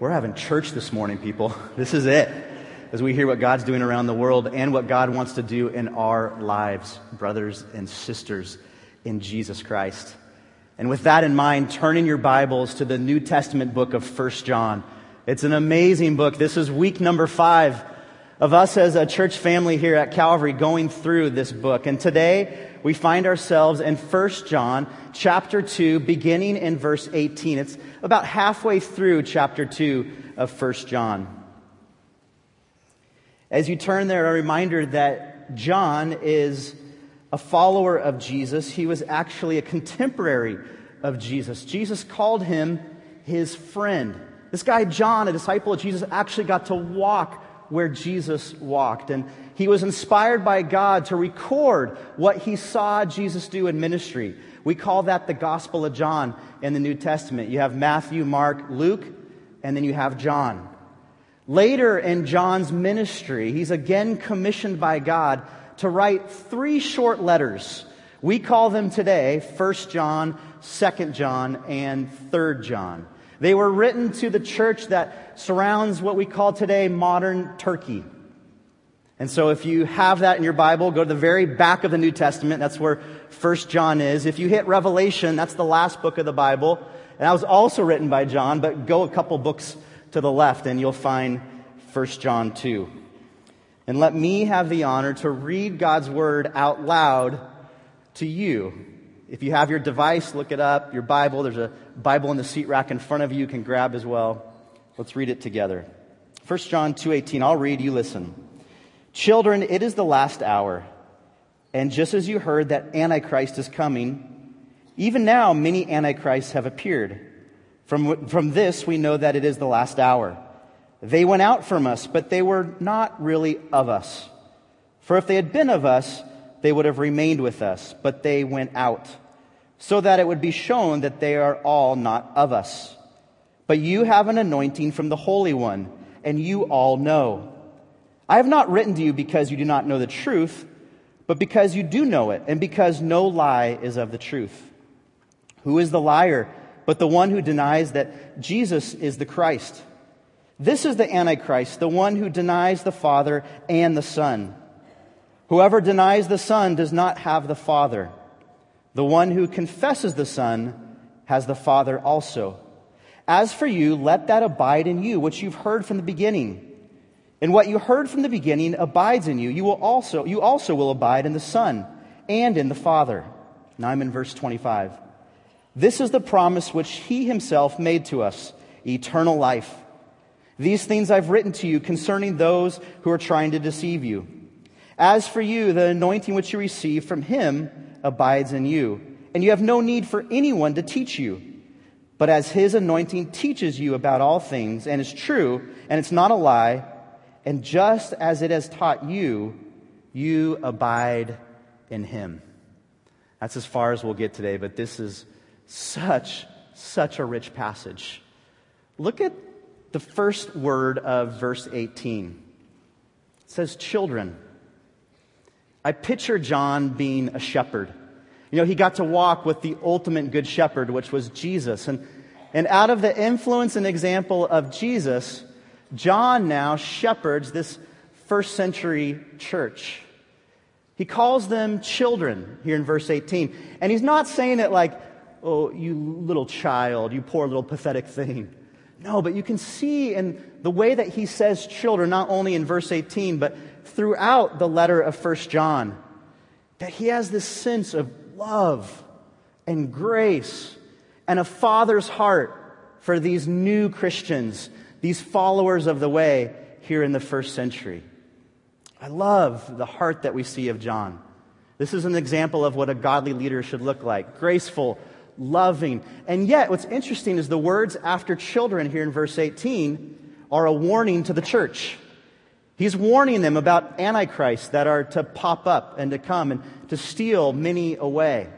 We're having church this morning, people. This is it. As we hear what God's doing around the world and what God wants to do in our lives, brothers and sisters in Jesus Christ. And with that in mind, turn in your Bibles to the New Testament book of 1 John. It's an amazing book. This is week number five of us as a church family here at Calvary going through this book. And today we find ourselves in 1 John chapter 2, beginning in verse 18. It's about halfway through chapter 2 of 1 John. As you turn there, a reminder that John is a follower of Jesus. He was actually a contemporary of Jesus. Jesus called him his friend. This guy, John, a disciple of Jesus, actually got to walk where Jesus walked. And he was inspired by God to record what he saw Jesus do in ministry. We call that the Gospel of John in the New Testament. You have Matthew, Mark, Luke, and then you have John. Later in John's ministry, he's again commissioned by God to write three short letters. We call them today 1 John, 2 John, and 3 John. They were written to the church that surrounds what we call today modern Turkey. And so if you have that in your Bible, go to the very back of the New Testament. That's where 1 John is. If you hit Revelation, that's the last book of the Bible. And that was also written by John, but go a couple books to the left and you'll find 1 John 2. And let me have the honor to read God's word out loud to you if you have your device, look it up. Your Bible, there's a Bible in the seat rack in front of you you can grab as well. Let's read it together. 1 John 2:18. I'll read, you listen. Children, it is the last hour. And just as you heard that Antichrist is coming, even now many Antichrists have appeared. From, from this we know that it is the last hour. They went out from us, but they were not really of us. For if they had been of us, they would have remained with us, but they went out, so that it would be shown that they are all not of us. But you have an anointing from the Holy One, and you all know. I have not written to you because you do not know the truth, but because you do know it, and because no lie is of the truth. Who is the liar but the one who denies that Jesus is the Christ? This is the Antichrist, the one who denies the Father and the Son. Whoever denies the Son does not have the Father. The one who confesses the Son has the Father also. As for you, let that abide in you, which you've heard from the beginning. And what you heard from the beginning abides in you. You will also, you also will abide in the Son and in the Father. Now I'm in verse 25. This is the promise which he himself made to us, eternal life. These things I've written to you concerning those who are trying to deceive you. As for you, the anointing which you receive from him abides in you, and you have no need for anyone to teach you. But as his anointing teaches you about all things, and is true, and it's not a lie, and just as it has taught you, you abide in him. That's as far as we'll get today, but this is such, such a rich passage. Look at the first word of verse 18. It says, children. I picture John being a shepherd. You know, he got to walk with the ultimate good shepherd, which was Jesus. And, and out of the influence and example of Jesus, John now shepherds this first century church. He calls them children here in verse 18. And he's not saying it like, oh, you little child, you poor little pathetic thing. No, but you can see in the way that he says children, not only in verse 18, but throughout the letter of First John that he has this sense of love and grace and a father's heart for these new Christians, these followers of the way here in the first century. I love the heart that we see of John. This is an example of what a godly leader should look like graceful, loving. And yet, what's interesting is the words after children here in verse 18 are a warning to the church. He's warning them about antichrists that are to pop up and to come and to steal many away.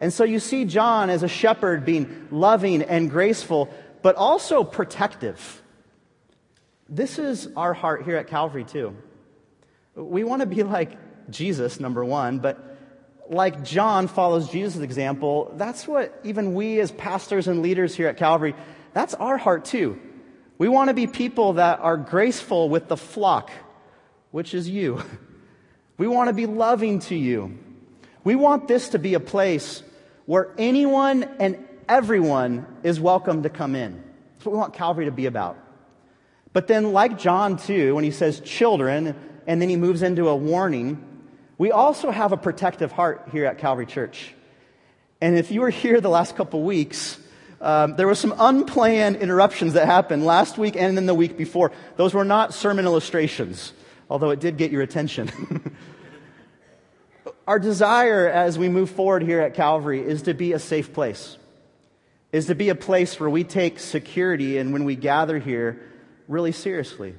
And so you see John as a shepherd being loving and graceful, but also protective. This is our heart here at Calvary, too. We want to be like Jesus, number one, but like John follows Jesus' example, that's what even we as pastors and leaders here at Calvary, that's our heart, too. We want to be people that are graceful with the flock, which is you. We want to be loving to you. We want this to be a place where anyone and everyone is welcome to come in. That's what we want Calvary to be about. But then, like John, too, when he says children, and then he moves into a warning, we also have a protective heart here at Calvary Church. And if you were here the last couple weeks, um, there were some unplanned interruptions that happened last week and then the week before. Those were not sermon illustrations, although it did get your attention. Our desire as we move forward here at Calvary is to be a safe place, is to be a place where we take security and when we gather here really seriously.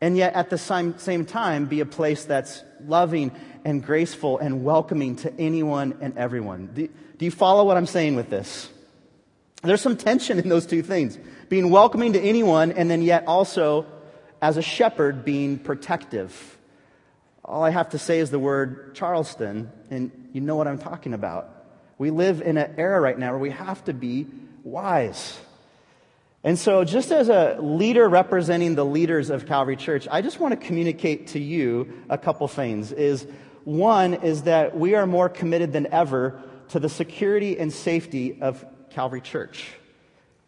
And yet at the same, time, be a place that's loving and graceful and welcoming to anyone and everyone. Do you follow what I'm saying with this? There's some tension in those two things being welcoming to anyone, and then yet also, as a shepherd, being protective. All I have to say is the word Charleston, and you know what I'm talking about. We live in an era right now where we have to be wise. And so, just as a leader representing the leaders of Calvary Church, I just want to communicate to you a couple things. Is one is that we are more committed than ever to the security and safety of Calvary Church.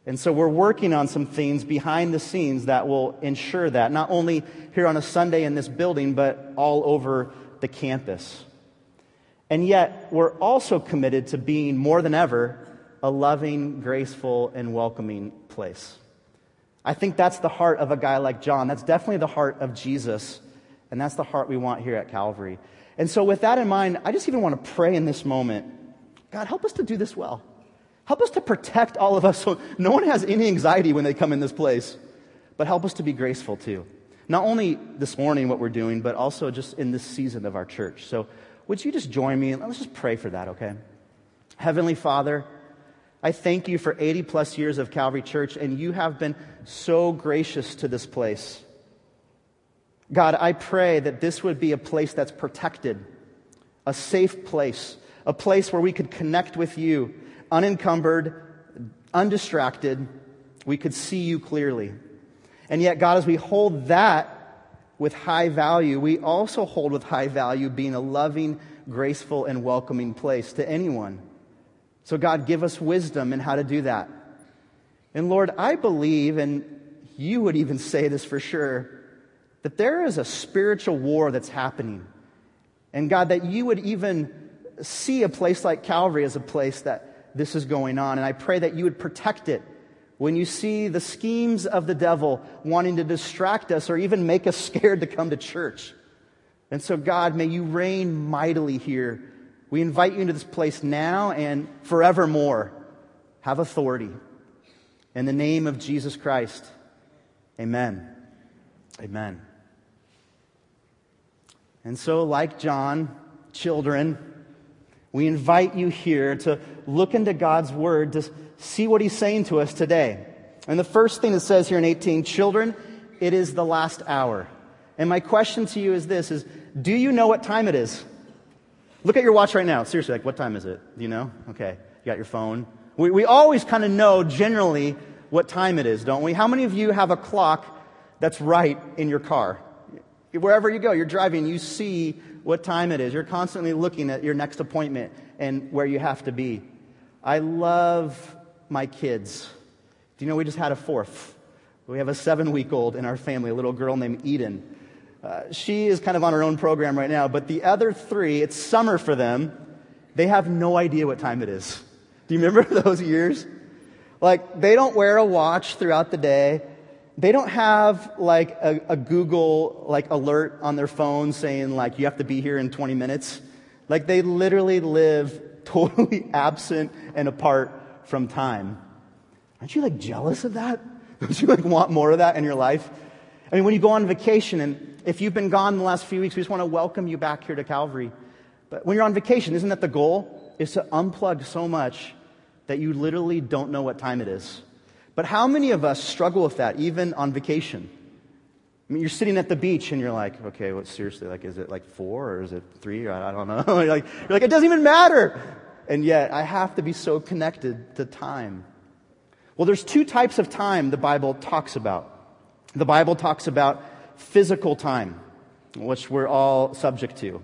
And so we're working on some things behind the scenes that will ensure that, not only here on a Sunday in this building, but all over the campus. And yet, we're also committed to being more than ever a loving, graceful, and welcoming place. I think that's the heart of a guy like John. That's definitely the heart of Jesus. And that's the heart we want here at Calvary. And so, with that in mind, I just even want to pray in this moment God, help us to do this well. Help us to protect all of us so no one has any anxiety when they come in this place. But help us to be graceful too. Not only this morning, what we're doing, but also just in this season of our church. So, would you just join me? Let's just pray for that, okay? Heavenly Father, I thank you for 80 plus years of Calvary Church, and you have been so gracious to this place. God, I pray that this would be a place that's protected, a safe place, a place where we could connect with you unencumbered, undistracted. We could see you clearly. And yet, God, as we hold that with high value, we also hold with high value being a loving, graceful, and welcoming place to anyone. So, God, give us wisdom in how to do that. And Lord, I believe, and you would even say this for sure, that there is a spiritual war that's happening. And God, that you would even see a place like Calvary as a place that this is going on. And I pray that you would protect it when you see the schemes of the devil wanting to distract us or even make us scared to come to church. And so, God, may you reign mightily here. We invite you into this place now and forevermore. Have authority. In the name of Jesus Christ, amen. Amen. And so, like John, children, we invite you here to look into God's word to see what he's saying to us today. And the first thing it says here in 18, children, it is the last hour. And my question to you is this is do you know what time it is? Look at your watch right now. Seriously, like what time is it? Do you know? Okay. You got your phone. We, we always kind of know generally what time it is, don't we? How many of you have a clock that's right in your car? Wherever you go, you're driving, you see what time it is. You're constantly looking at your next appointment and where you have to be. I love my kids. Do you know we just had a fourth? We have a seven week old in our family, a little girl named Eden. Uh, she is kind of on her own program right now, but the other three, it's summer for them. They have no idea what time it is. Do you remember those years? Like, they don't wear a watch throughout the day they don't have like a, a, Google like alert on their phone saying like you have to be here in 20 minutes. Like they literally live totally absent and apart from time. Aren't you like jealous of that? Don't you like want more of that in your life? I mean, when you go on vacation and if you've been gone the last few weeks, we just want to welcome you back here to Calvary. But when you're on vacation, isn't that the goal? Is to unplug so much that you literally don't know what time it is. But how many of us struggle with that, even on vacation? I mean, you're sitting at the beach and you're like, okay, what, seriously, like, is it like four or is it three? I don't know. like, you're like, it doesn't even matter. And yet, I have to be so connected to time. Well, there's two types of time the Bible talks about. The Bible talks about physical time, which we're all subject to.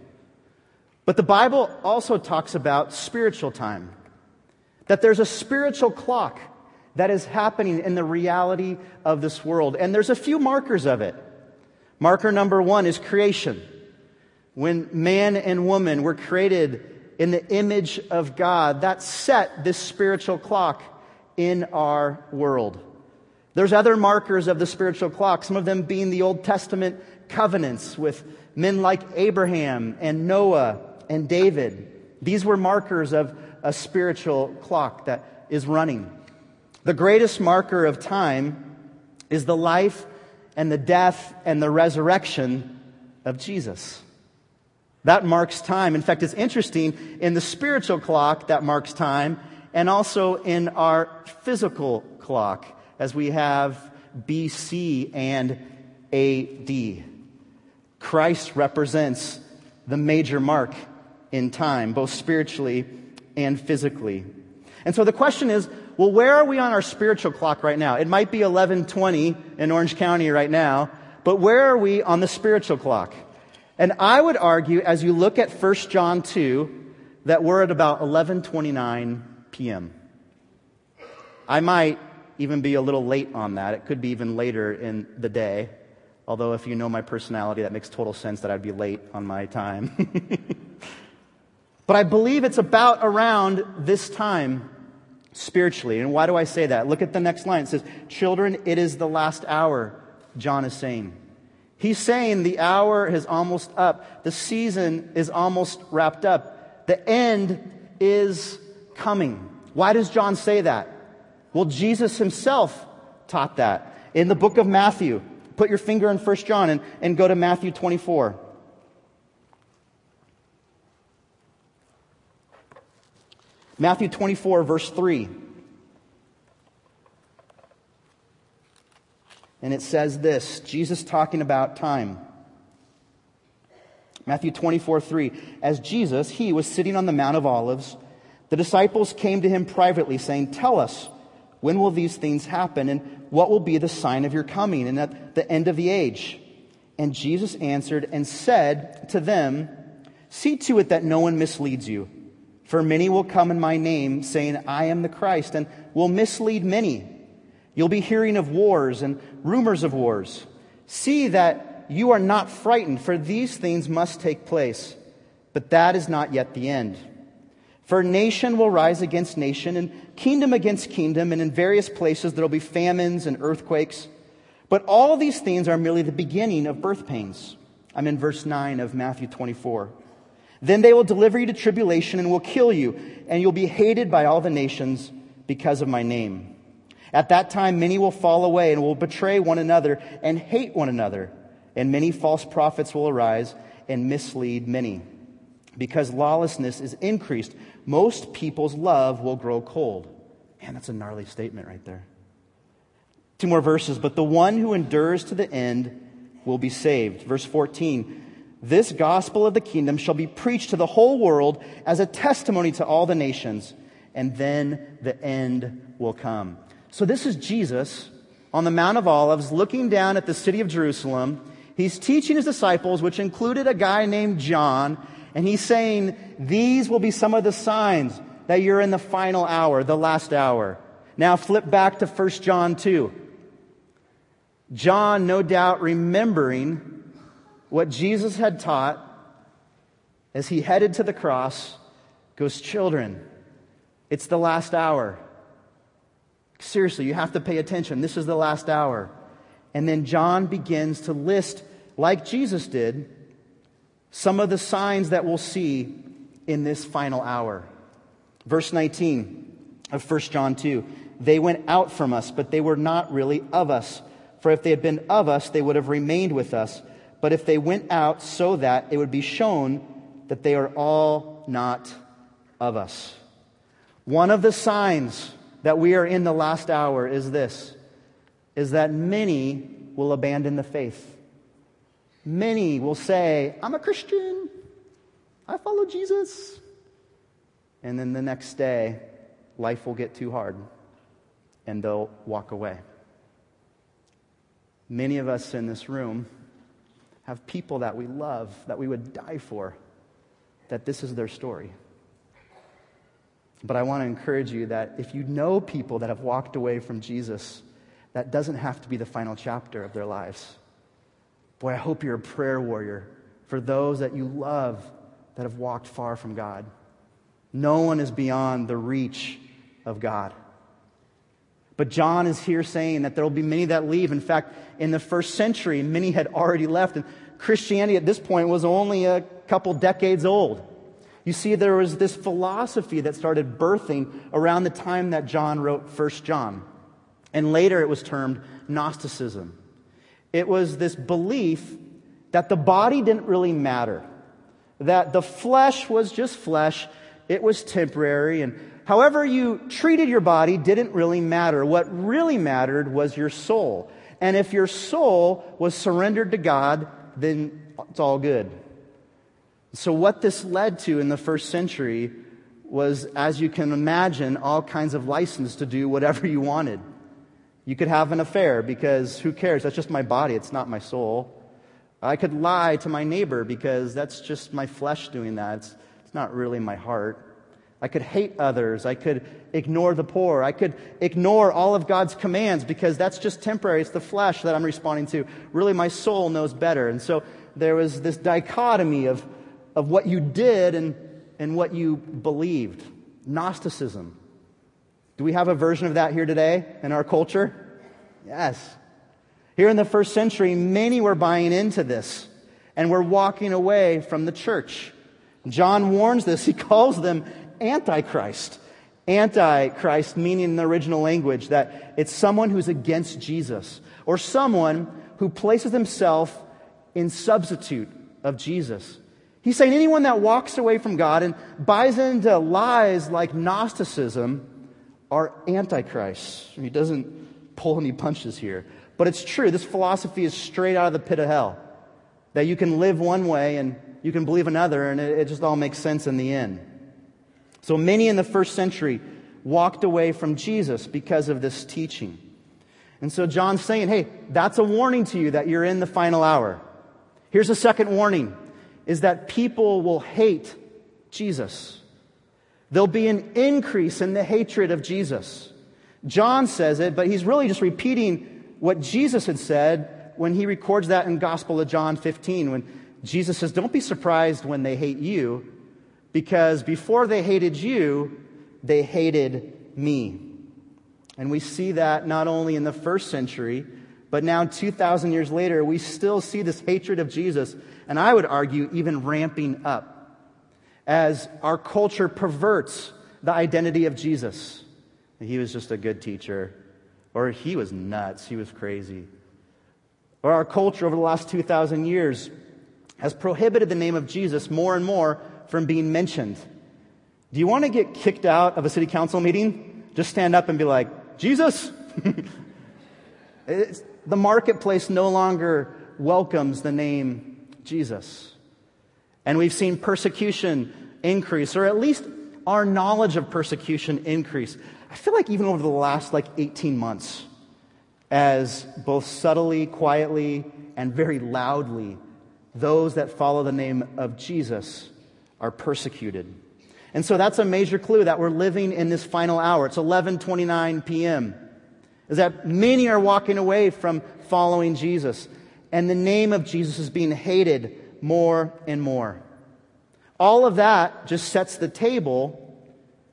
But the Bible also talks about spiritual time. That there's a spiritual clock that is happening in the reality of this world. And there's a few markers of it. Marker number one is creation. When man and woman were created in the image of God, that set this spiritual clock in our world. There's other markers of the spiritual clock, some of them being the Old Testament covenants with men like Abraham and Noah and David. These were markers of a spiritual clock that is running. The greatest marker of time is the life and the death and the resurrection of Jesus. That marks time. In fact, it's interesting in the spiritual clock that marks time and also in our physical clock as we have BC and AD. Christ represents the major mark in time, both spiritually and physically. And so the question is, well, where are we on our spiritual clock right now? It might be 1120 in Orange County right now, but where are we on the spiritual clock? And I would argue, as you look at 1 John 2, that we're at about 1129 p.m. I might even be a little late on that. It could be even later in the day. Although, if you know my personality, that makes total sense that I'd be late on my time. but I believe it's about around this time spiritually. And why do I say that? Look at the next line. It says, Children, it is the last hour, John is saying. He's saying the hour is almost up, the season is almost wrapped up, the end is coming. Why does John say that? Well, Jesus himself taught that. In the book of Matthew, put your finger in 1 John and, and go to Matthew 24. Matthew 24, verse 3. And it says this Jesus talking about time. Matthew 24, 3. As Jesus, he was sitting on the Mount of Olives the disciples came to him privately, saying, Tell us, when will these things happen, and what will be the sign of your coming and at the end of the age? And Jesus answered and said to them, See to it that no one misleads you. For many will come in my name, saying, I am the Christ, and will mislead many. You'll be hearing of wars and rumors of wars. See that you are not frightened, for these things must take place. But that is not yet the end. For nation will rise against nation, and kingdom against kingdom, and in various places there will be famines and earthquakes. But all these things are merely the beginning of birth pains. I'm in verse 9 of Matthew 24. Then they will deliver you to tribulation and will kill you, and you'll be hated by all the nations because of my name. At that time, many will fall away and will betray one another and hate one another, and many false prophets will arise and mislead many. Because lawlessness is increased, most people's love will grow cold. Man, that's a gnarly statement right there. Two more verses. But the one who endures to the end will be saved. Verse 14. This gospel of the kingdom shall be preached to the whole world as a testimony to all the nations, and then the end will come. So this is Jesus on the Mount of Olives looking down at the city of Jerusalem. He's teaching his disciples, which included a guy named John, and he's saying, These will be some of the signs that you're in the final hour, the last hour. Now flip back to 1 John 2. John, no doubt, remembering what Jesus had taught as he headed to the cross, goes, Children, it's the last hour. Seriously, you have to pay attention. This is the last hour. And then John begins to list, like Jesus did, some of the signs that we'll see in this final hour. Verse 19 of 1 John 2 They went out from us, but they were not really of us. For if they had been of us, they would have remained with us. But if they went out so that it would be shown that they are all not of us. One of the signs that we are in the last hour is this is that many will abandon the faith. Many will say, I'm a Christian. I follow Jesus. And then the next day, life will get too hard and they'll walk away. Many of us in this room have people that we love, that we would die for, that this is their story. But I want to encourage you that if you know people that have walked away from Jesus, that doesn't have to be the final chapter of their lives. Boy, I hope you're a prayer warrior for those that you love that have walked far from God. No one is beyond the reach of God. But John is here saying that there will be many that leave. In fact, in the first century, many had already left. And Christianity at this point was only a couple decades old. You see, there was this philosophy that started birthing around the time that John wrote 1 John. And later it was termed Gnosticism. It was this belief that the body didn't really matter, that the flesh was just flesh, it was temporary, and however you treated your body didn't really matter. What really mattered was your soul. And if your soul was surrendered to God, then it's all good. So, what this led to in the first century was, as you can imagine, all kinds of license to do whatever you wanted. You could have an affair because who cares? That's just my body, it's not my soul. I could lie to my neighbor because that's just my flesh doing that. It's, it's not really my heart. I could hate others. I could ignore the poor. I could ignore all of God's commands because that's just temporary. It's the flesh that I'm responding to. Really, my soul knows better. And so there was this dichotomy of, of what you did and, and what you believed. Gnosticism. Do we have a version of that here today in our culture? Yes. Here in the first century, many were buying into this and were walking away from the church. John warns this. He calls them Antichrist. Antichrist, meaning in the original language that it's someone who's against Jesus or someone who places himself in substitute of Jesus. He's saying anyone that walks away from God and buys into lies like Gnosticism are antichrists. He doesn't pull any punches here. But it's true. This philosophy is straight out of the pit of hell. That you can live one way and you can believe another, and it, it just all makes sense in the end. So many in the first century walked away from Jesus because of this teaching. And so John's saying, hey, that's a warning to you that you're in the final hour. Here's a second warning is that people will hate Jesus. There'll be an increase in the hatred of Jesus. John says it, but he's really just repeating what Jesus had said when he records that in Gospel of John 15 when Jesus says, "Don't be surprised when they hate you, because before they hated you, they hated me. And we see that not only in the first century, but now 2,000 years later, we still see this hatred of Jesus, and I would argue even ramping up as our culture perverts the identity of Jesus. He was just a good teacher, or he was nuts, he was crazy. Or our culture over the last 2,000 years has prohibited the name of Jesus more and more from being mentioned. Do you want to get kicked out of a city council meeting? Just stand up and be like, Jesus? the marketplace no longer welcomes the name Jesus. And we've seen persecution increase, or at least our knowledge of persecution increase. I feel like even over the last like 18 months, as both subtly, quietly, and very loudly, those that follow the name of Jesus are persecuted. And so that's a major clue that we're living in this final hour. It's 11:29 p.m. Is that many are walking away from following Jesus and the name of Jesus is being hated more and more. All of that just sets the table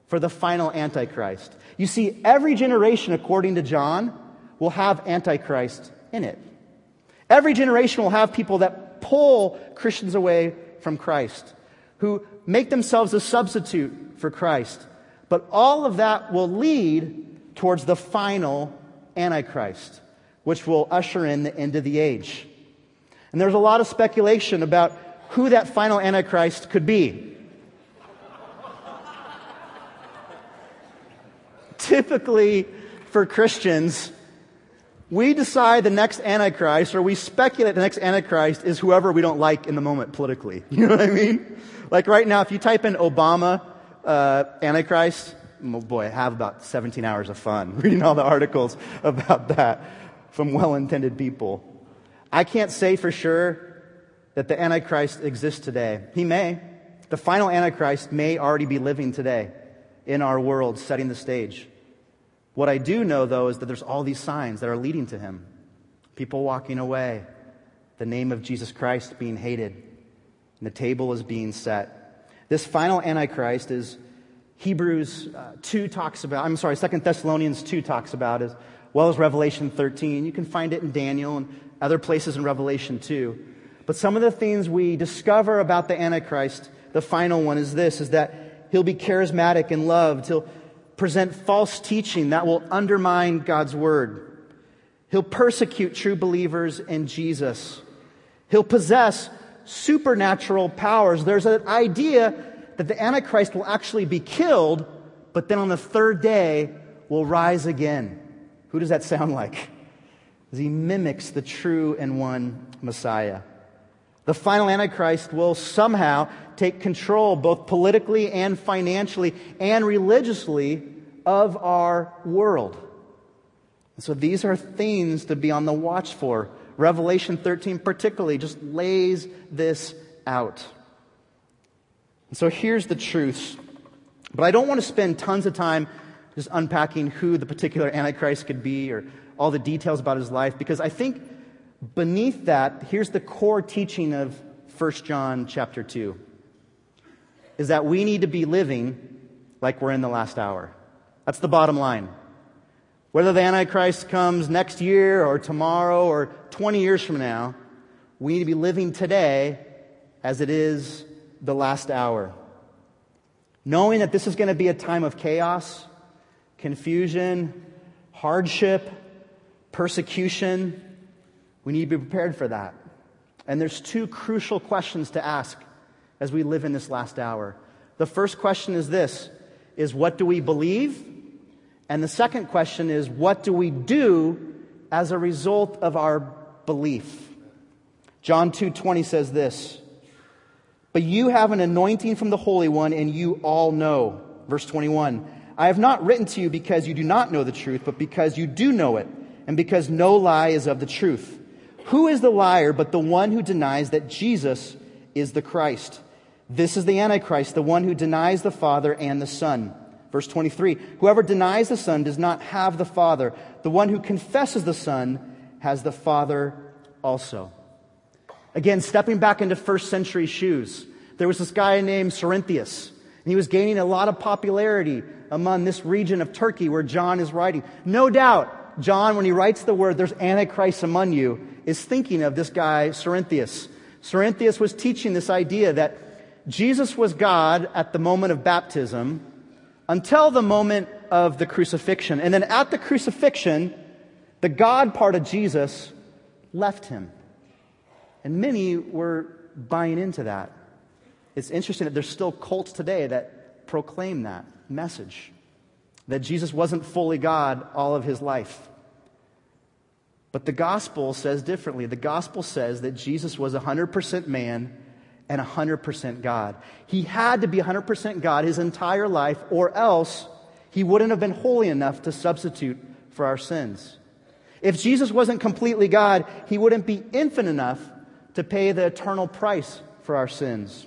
for the final antichrist. You see every generation according to John will have antichrist in it. Every generation will have people that pull Christians away from Christ who make themselves a substitute for Christ. But all of that will lead towards the final Antichrist, which will usher in the end of the age. And there's a lot of speculation about who that final Antichrist could be. Typically, for Christians, we decide the next Antichrist, or we speculate the next Antichrist is whoever we don't like in the moment politically. You know what I mean? Like right now, if you type in Obama uh, Antichrist, oh boy, I have about 17 hours of fun reading all the articles about that from well intended people. I can't say for sure that the Antichrist exists today. He may. The final Antichrist may already be living today in our world, setting the stage. What I do know, though, is that there's all these signs that are leading to him. People walking away, the name of Jesus Christ being hated, and the table is being set. This final Antichrist is Hebrews uh, 2 talks about, I'm sorry, Second Thessalonians 2 talks about, as well as Revelation 13. You can find it in Daniel and other places in Revelation 2. But some of the things we discover about the Antichrist, the final one is this, is that he'll be charismatic and loved. He'll present false teaching that will undermine God's word. He'll persecute true believers in Jesus. He'll possess supernatural powers. There's an idea that the Antichrist will actually be killed, but then on the third day will rise again. Who does that sound like? As he mimics the true and one Messiah. The final Antichrist will somehow take control, both politically and financially and religiously, of our world. And so these are things to be on the watch for. Revelation 13, particularly, just lays this out. And so here's the truth. But I don't want to spend tons of time just unpacking who the particular Antichrist could be or all the details about his life, because I think beneath that, here's the core teaching of 1 John chapter 2 is that we need to be living like we're in the last hour. That's the bottom line. Whether the Antichrist comes next year or tomorrow or 20 years from now, we need to be living today as it is the last hour. Knowing that this is going to be a time of chaos, confusion, hardship, persecution, we need to be prepared for that. And there's two crucial questions to ask as we live in this last hour. The first question is this is what do we believe? And the second question is what do we do as a result of our belief? John 2:20 says this, but you have an anointing from the Holy One, and you all know. Verse 21 I have not written to you because you do not know the truth, but because you do know it, and because no lie is of the truth. Who is the liar but the one who denies that Jesus is the Christ? This is the Antichrist, the one who denies the Father and the Son. Verse 23 Whoever denies the Son does not have the Father. The one who confesses the Son has the Father also. Again, stepping back into first century shoes, there was this guy named Cerinthus, and he was gaining a lot of popularity among this region of Turkey where John is writing. No doubt, John, when he writes the word, there's Antichrist among you, is thinking of this guy, Cerinthus. Cerinthus was teaching this idea that Jesus was God at the moment of baptism until the moment of the crucifixion. And then at the crucifixion, the God part of Jesus left him. And many were buying into that. It's interesting that there's still cults today that proclaim that message that Jesus wasn't fully God all of his life. But the gospel says differently. The gospel says that Jesus was 100% man and 100% God. He had to be 100% God his entire life, or else he wouldn't have been holy enough to substitute for our sins. If Jesus wasn't completely God, he wouldn't be infinite enough to pay the eternal price for our sins.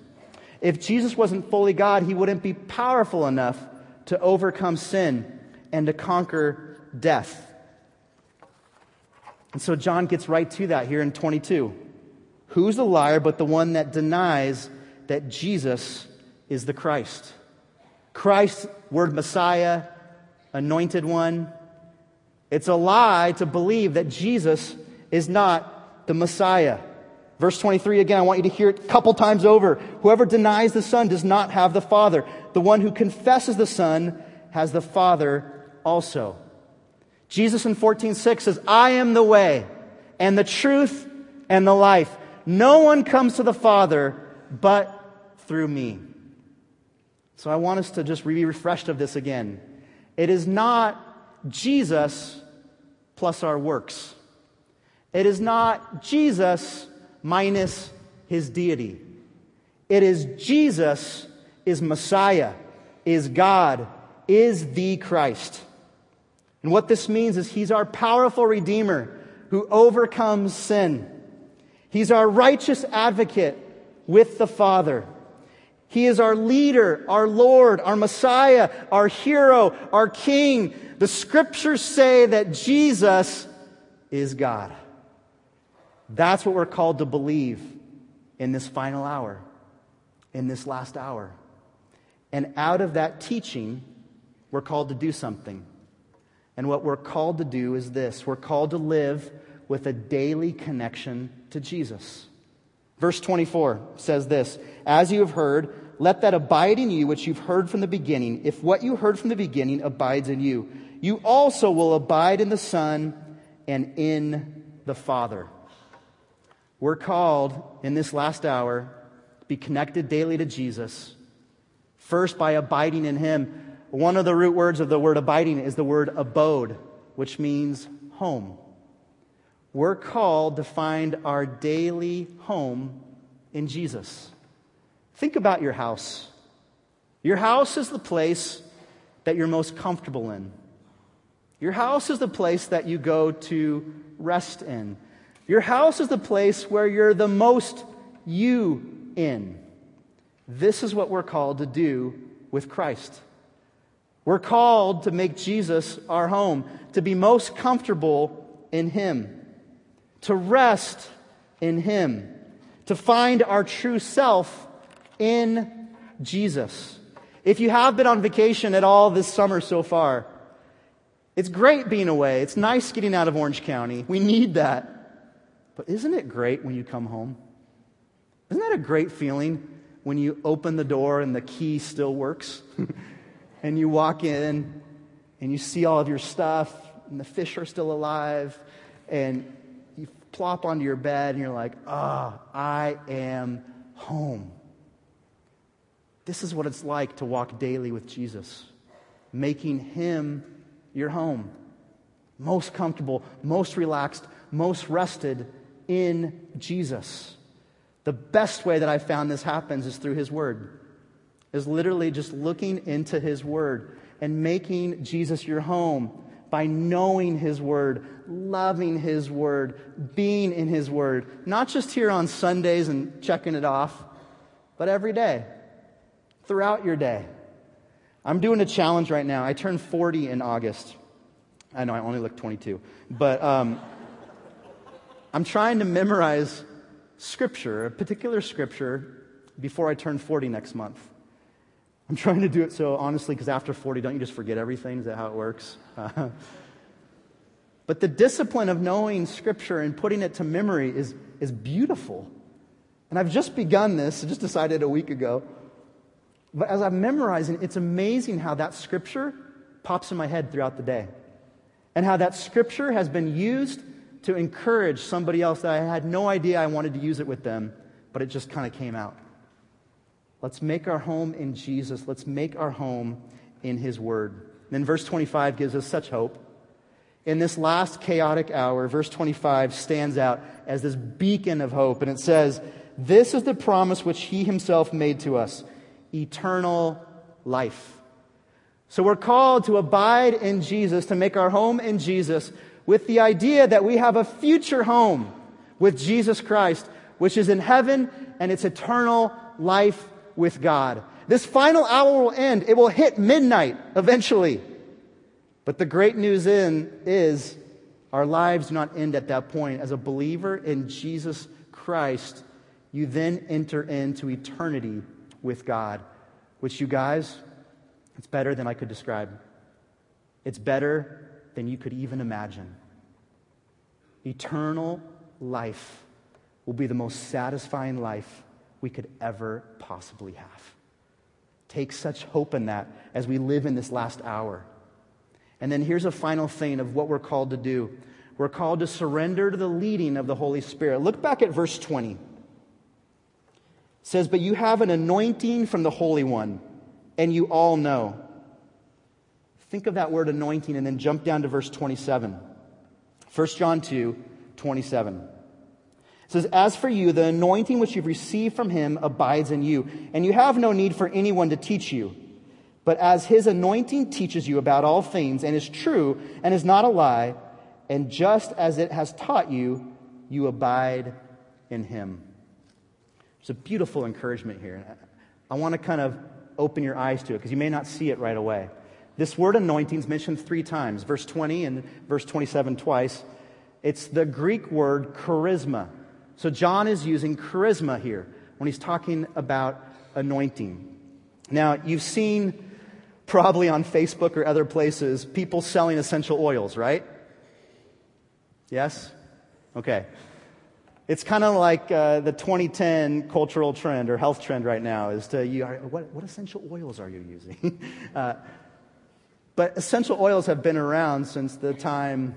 If Jesus wasn't fully God, he wouldn't be powerful enough to overcome sin and to conquer death. And so John gets right to that here in 22. Who's the liar but the one that denies that Jesus is the Christ? Christ, word Messiah, anointed one. It's a lie to believe that Jesus is not the Messiah. Verse 23 again, I want you to hear it a couple times over. Whoever denies the Son does not have the Father. The one who confesses the Son has the Father also. Jesus in 14:6 says, "I am the way and the truth and the life. No one comes to the Father but through me." So I want us to just be refreshed of this again. It is not Jesus plus our works. It is not Jesus minus his deity. It is Jesus is Messiah, is God, is the Christ. And what this means is he's our powerful Redeemer who overcomes sin. He's our righteous advocate with the Father. He is our leader, our Lord, our Messiah, our hero, our King. The scriptures say that Jesus is God. That's what we're called to believe in this final hour, in this last hour. And out of that teaching, we're called to do something. And what we're called to do is this we're called to live with a daily connection to Jesus. Verse 24 says this As you have heard, let that abide in you which you've heard from the beginning. If what you heard from the beginning abides in you, you also will abide in the Son and in the Father. We're called in this last hour to be connected daily to Jesus. First, by abiding in Him. One of the root words of the word abiding is the word abode, which means home. We're called to find our daily home in Jesus. Think about your house. Your house is the place that you're most comfortable in. Your house is the place that you go to rest in. Your house is the place where you're the most you in. This is what we're called to do with Christ. We're called to make Jesus our home, to be most comfortable in Him, to rest in Him, to find our true self in Jesus. If you have been on vacation at all this summer so far, it's great being away. It's nice getting out of Orange County. We need that. But isn't it great when you come home? Isn't that a great feeling when you open the door and the key still works? and you walk in and you see all of your stuff and the fish are still alive and you plop onto your bed and you're like, ah, oh, I am home. This is what it's like to walk daily with Jesus, making Him your home. Most comfortable, most relaxed, most rested in Jesus. The best way that I found this happens is through His Word, is literally just looking into His Word and making Jesus your home by knowing His Word, loving His Word, being in His Word, not just here on Sundays and checking it off, but every day throughout your day. I'm doing a challenge right now. I turned 40 in August. I know I only look 22, but um, I'm trying to memorize scripture, a particular scripture, before I turn 40 next month. I'm trying to do it so honestly, because after 40, don't you just forget everything? Is that how it works? But the discipline of knowing scripture and putting it to memory is, is beautiful. And I've just begun this, I just decided a week ago. But as I'm memorizing, it's amazing how that scripture pops in my head throughout the day. And how that scripture has been used to encourage somebody else that I had no idea I wanted to use it with them, but it just kind of came out. Let's make our home in Jesus. Let's make our home in His Word. And then verse 25 gives us such hope. In this last chaotic hour, verse 25 stands out as this beacon of hope. And it says, This is the promise which He Himself made to us eternal life. So we're called to abide in Jesus, to make our home in Jesus, with the idea that we have a future home with Jesus Christ, which is in heaven and it's eternal life with God. This final hour will end. It will hit midnight eventually. But the great news in is our lives do not end at that point. As a believer in Jesus Christ, you then enter into eternity with God, which you guys, it's better than I could describe. It's better than you could even imagine. Eternal life will be the most satisfying life we could ever possibly have. Take such hope in that as we live in this last hour. And then here's a final thing of what we're called to do. We're called to surrender to the leading of the Holy Spirit. Look back at verse 20 says, But you have an anointing from the Holy One, and you all know. Think of that word anointing and then jump down to verse 27. 1 John 2, 27. It says, As for you, the anointing which you've received from him abides in you, and you have no need for anyone to teach you. but as his anointing teaches you about all things and is true and is not a lie, and just as it has taught you, you abide in him. It's a beautiful encouragement here. I want to kind of open your eyes to it because you may not see it right away. This word anointing is mentioned three times, verse 20 and verse 27 twice. It's the Greek word chrisma. So John is using chrisma here when he's talking about anointing. Now, you've seen probably on Facebook or other places people selling essential oils, right? Yes? Okay. It's kind of like uh, the 2010 cultural trend or health trend right now is to, you, what, what essential oils are you using? uh, but essential oils have been around since the time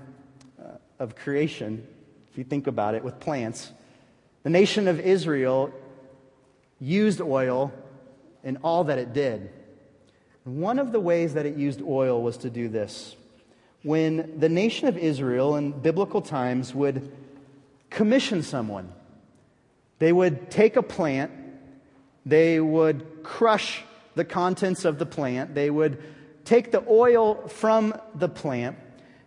uh, of creation, if you think about it, with plants. The nation of Israel used oil in all that it did. one of the ways that it used oil was to do this. When the nation of Israel in biblical times would commission someone, they would take a plant, they would crush the contents of the plant, they would take the oil from the plant,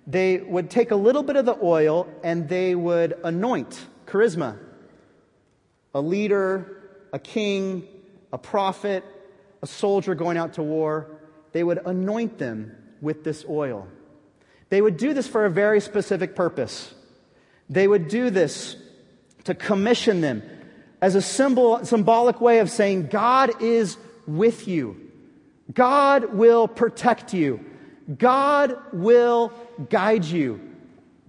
they would take a little bit of the oil and they would anoint chrisma a leader, a king, a prophet, a soldier going out to war, they would anoint them with this oil. They would do this for a very specific purpose. They would do this to commission them as a symbol, symbolic way of saying, God is with you. God will protect you. God will guide you.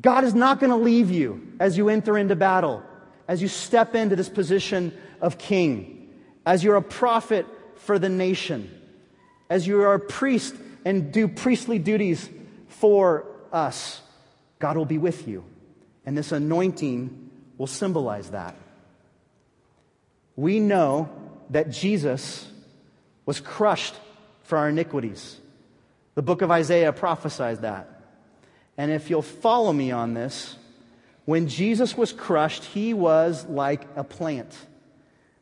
God is not going to leave you as you enter into battle as you step into this position of king, as you're a prophet for the nation, as you are a priest and do priestly duties for us, God will be with you. And this anointing will symbolize that. We know that Jesus was crushed for our iniquities. The book of Isaiah prophesies that. And if you'll follow me on this, when Jesus was crushed, he was like a plant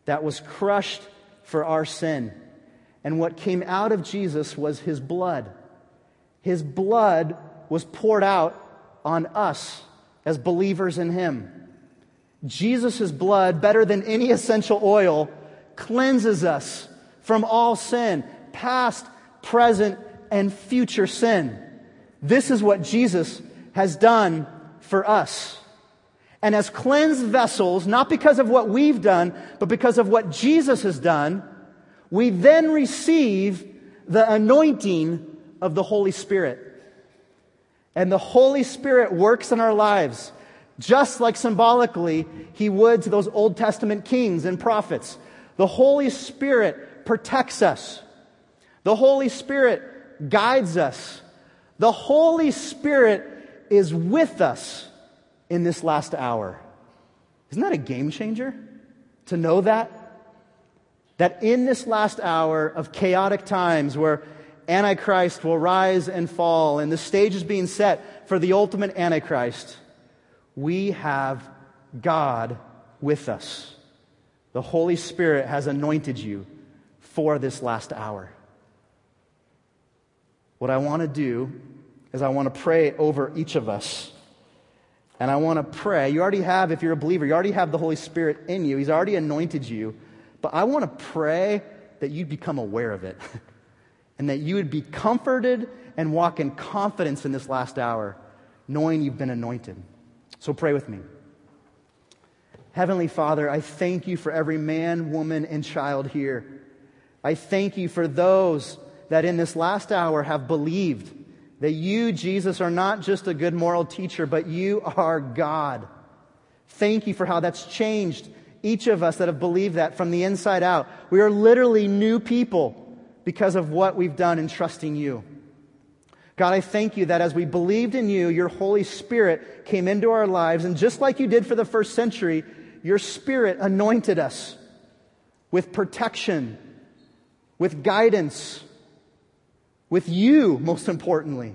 that was crushed for our sin. And what came out of Jesus was his blood. His blood was poured out on us as believers in him. Jesus' blood, better than any essential oil, cleanses us from all sin, past, present, and future sin. This is what Jesus has done for us and as cleansed vessels, not because of what we've done, but because of what Jesus has done, we then receive the anointing of the Holy Spirit. And the Holy Spirit works in our lives, just like symbolically He would to those Old Testament kings and prophets. The Holy Spirit protects us. The Holy Spirit guides us. The Holy Spirit is with us in this last hour. Isn't that a game changer? To know that? That in this last hour of chaotic times where Antichrist will rise and fall and the stage is being set for the ultimate Antichrist, we have God with us. The Holy Spirit has anointed you for this last hour. What I want to do is I want to pray over each of us and I want to pray. You already have, if you're a believer, you already have the Holy Spirit in you. He's already anointed you. But I want to pray that you'd become aware of it and that you would be comforted and walk in confidence in this last hour, knowing you've been anointed. So pray with me. Heavenly Father, I thank you for every man, woman, and child here. I thank you for those that in this last hour have believed that you, Jesus, are not just a good moral teacher, but you are God. Thank you for how that's changed each of us that have believed that from the inside out. We are literally new people because of what we've done in trusting you. God, I thank you that as we believed in you, your Holy Spirit came into our lives, and just like you did for the first century, your Spirit anointed us with protection, with guidance, with you, most importantly.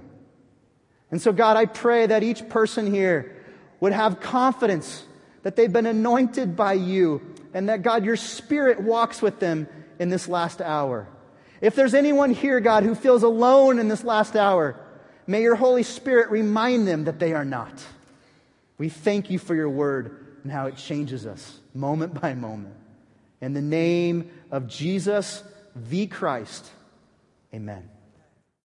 And so, God, I pray that each person here would have confidence that they've been anointed by you and that, God, your spirit walks with them in this last hour. If there's anyone here, God, who feels alone in this last hour, may your Holy Spirit remind them that they are not. We thank you for your word and how it changes us moment by moment. In the name of Jesus, the Christ, amen.